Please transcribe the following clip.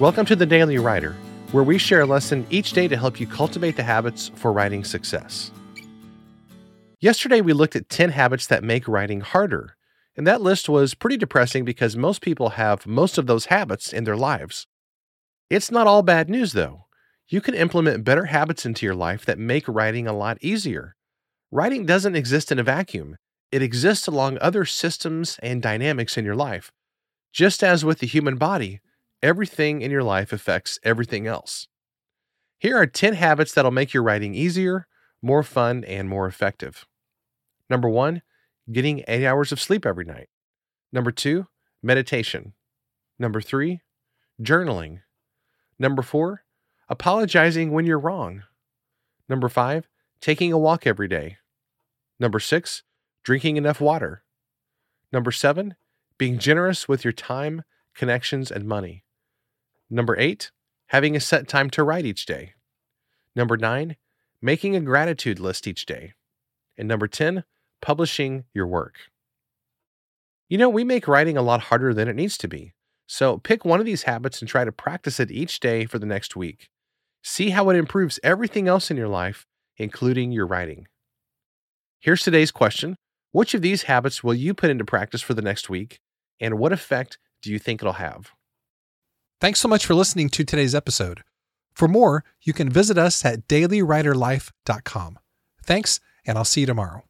Welcome to the Daily Writer, where we share a lesson each day to help you cultivate the habits for writing success. Yesterday, we looked at 10 habits that make writing harder, and that list was pretty depressing because most people have most of those habits in their lives. It's not all bad news, though. You can implement better habits into your life that make writing a lot easier. Writing doesn't exist in a vacuum, it exists along other systems and dynamics in your life. Just as with the human body, everything in your life affects everything else. Here are 10 habits that'll make your writing easier, more fun, and more effective. Number one, getting eight hours of sleep every night. Number two, meditation. Number three, journaling. Number four, apologizing when you're wrong. Number five, taking a walk every day. Number six, drinking enough water. Number seven, being generous with your time, connections, and money. Number eight, having a set time to write each day. Number nine, making a gratitude list each day. And number 10, publishing your work. You know, we make writing a lot harder than it needs to be. So pick one of these habits and try to practice it each day for the next week. See how it improves everything else in your life, including your writing. Here's today's question Which of these habits will you put into practice for the next week, and what effect do you think it'll have? Thanks so much for listening to today's episode. For more, you can visit us at dailywriterlife.com. Thanks, and I'll see you tomorrow.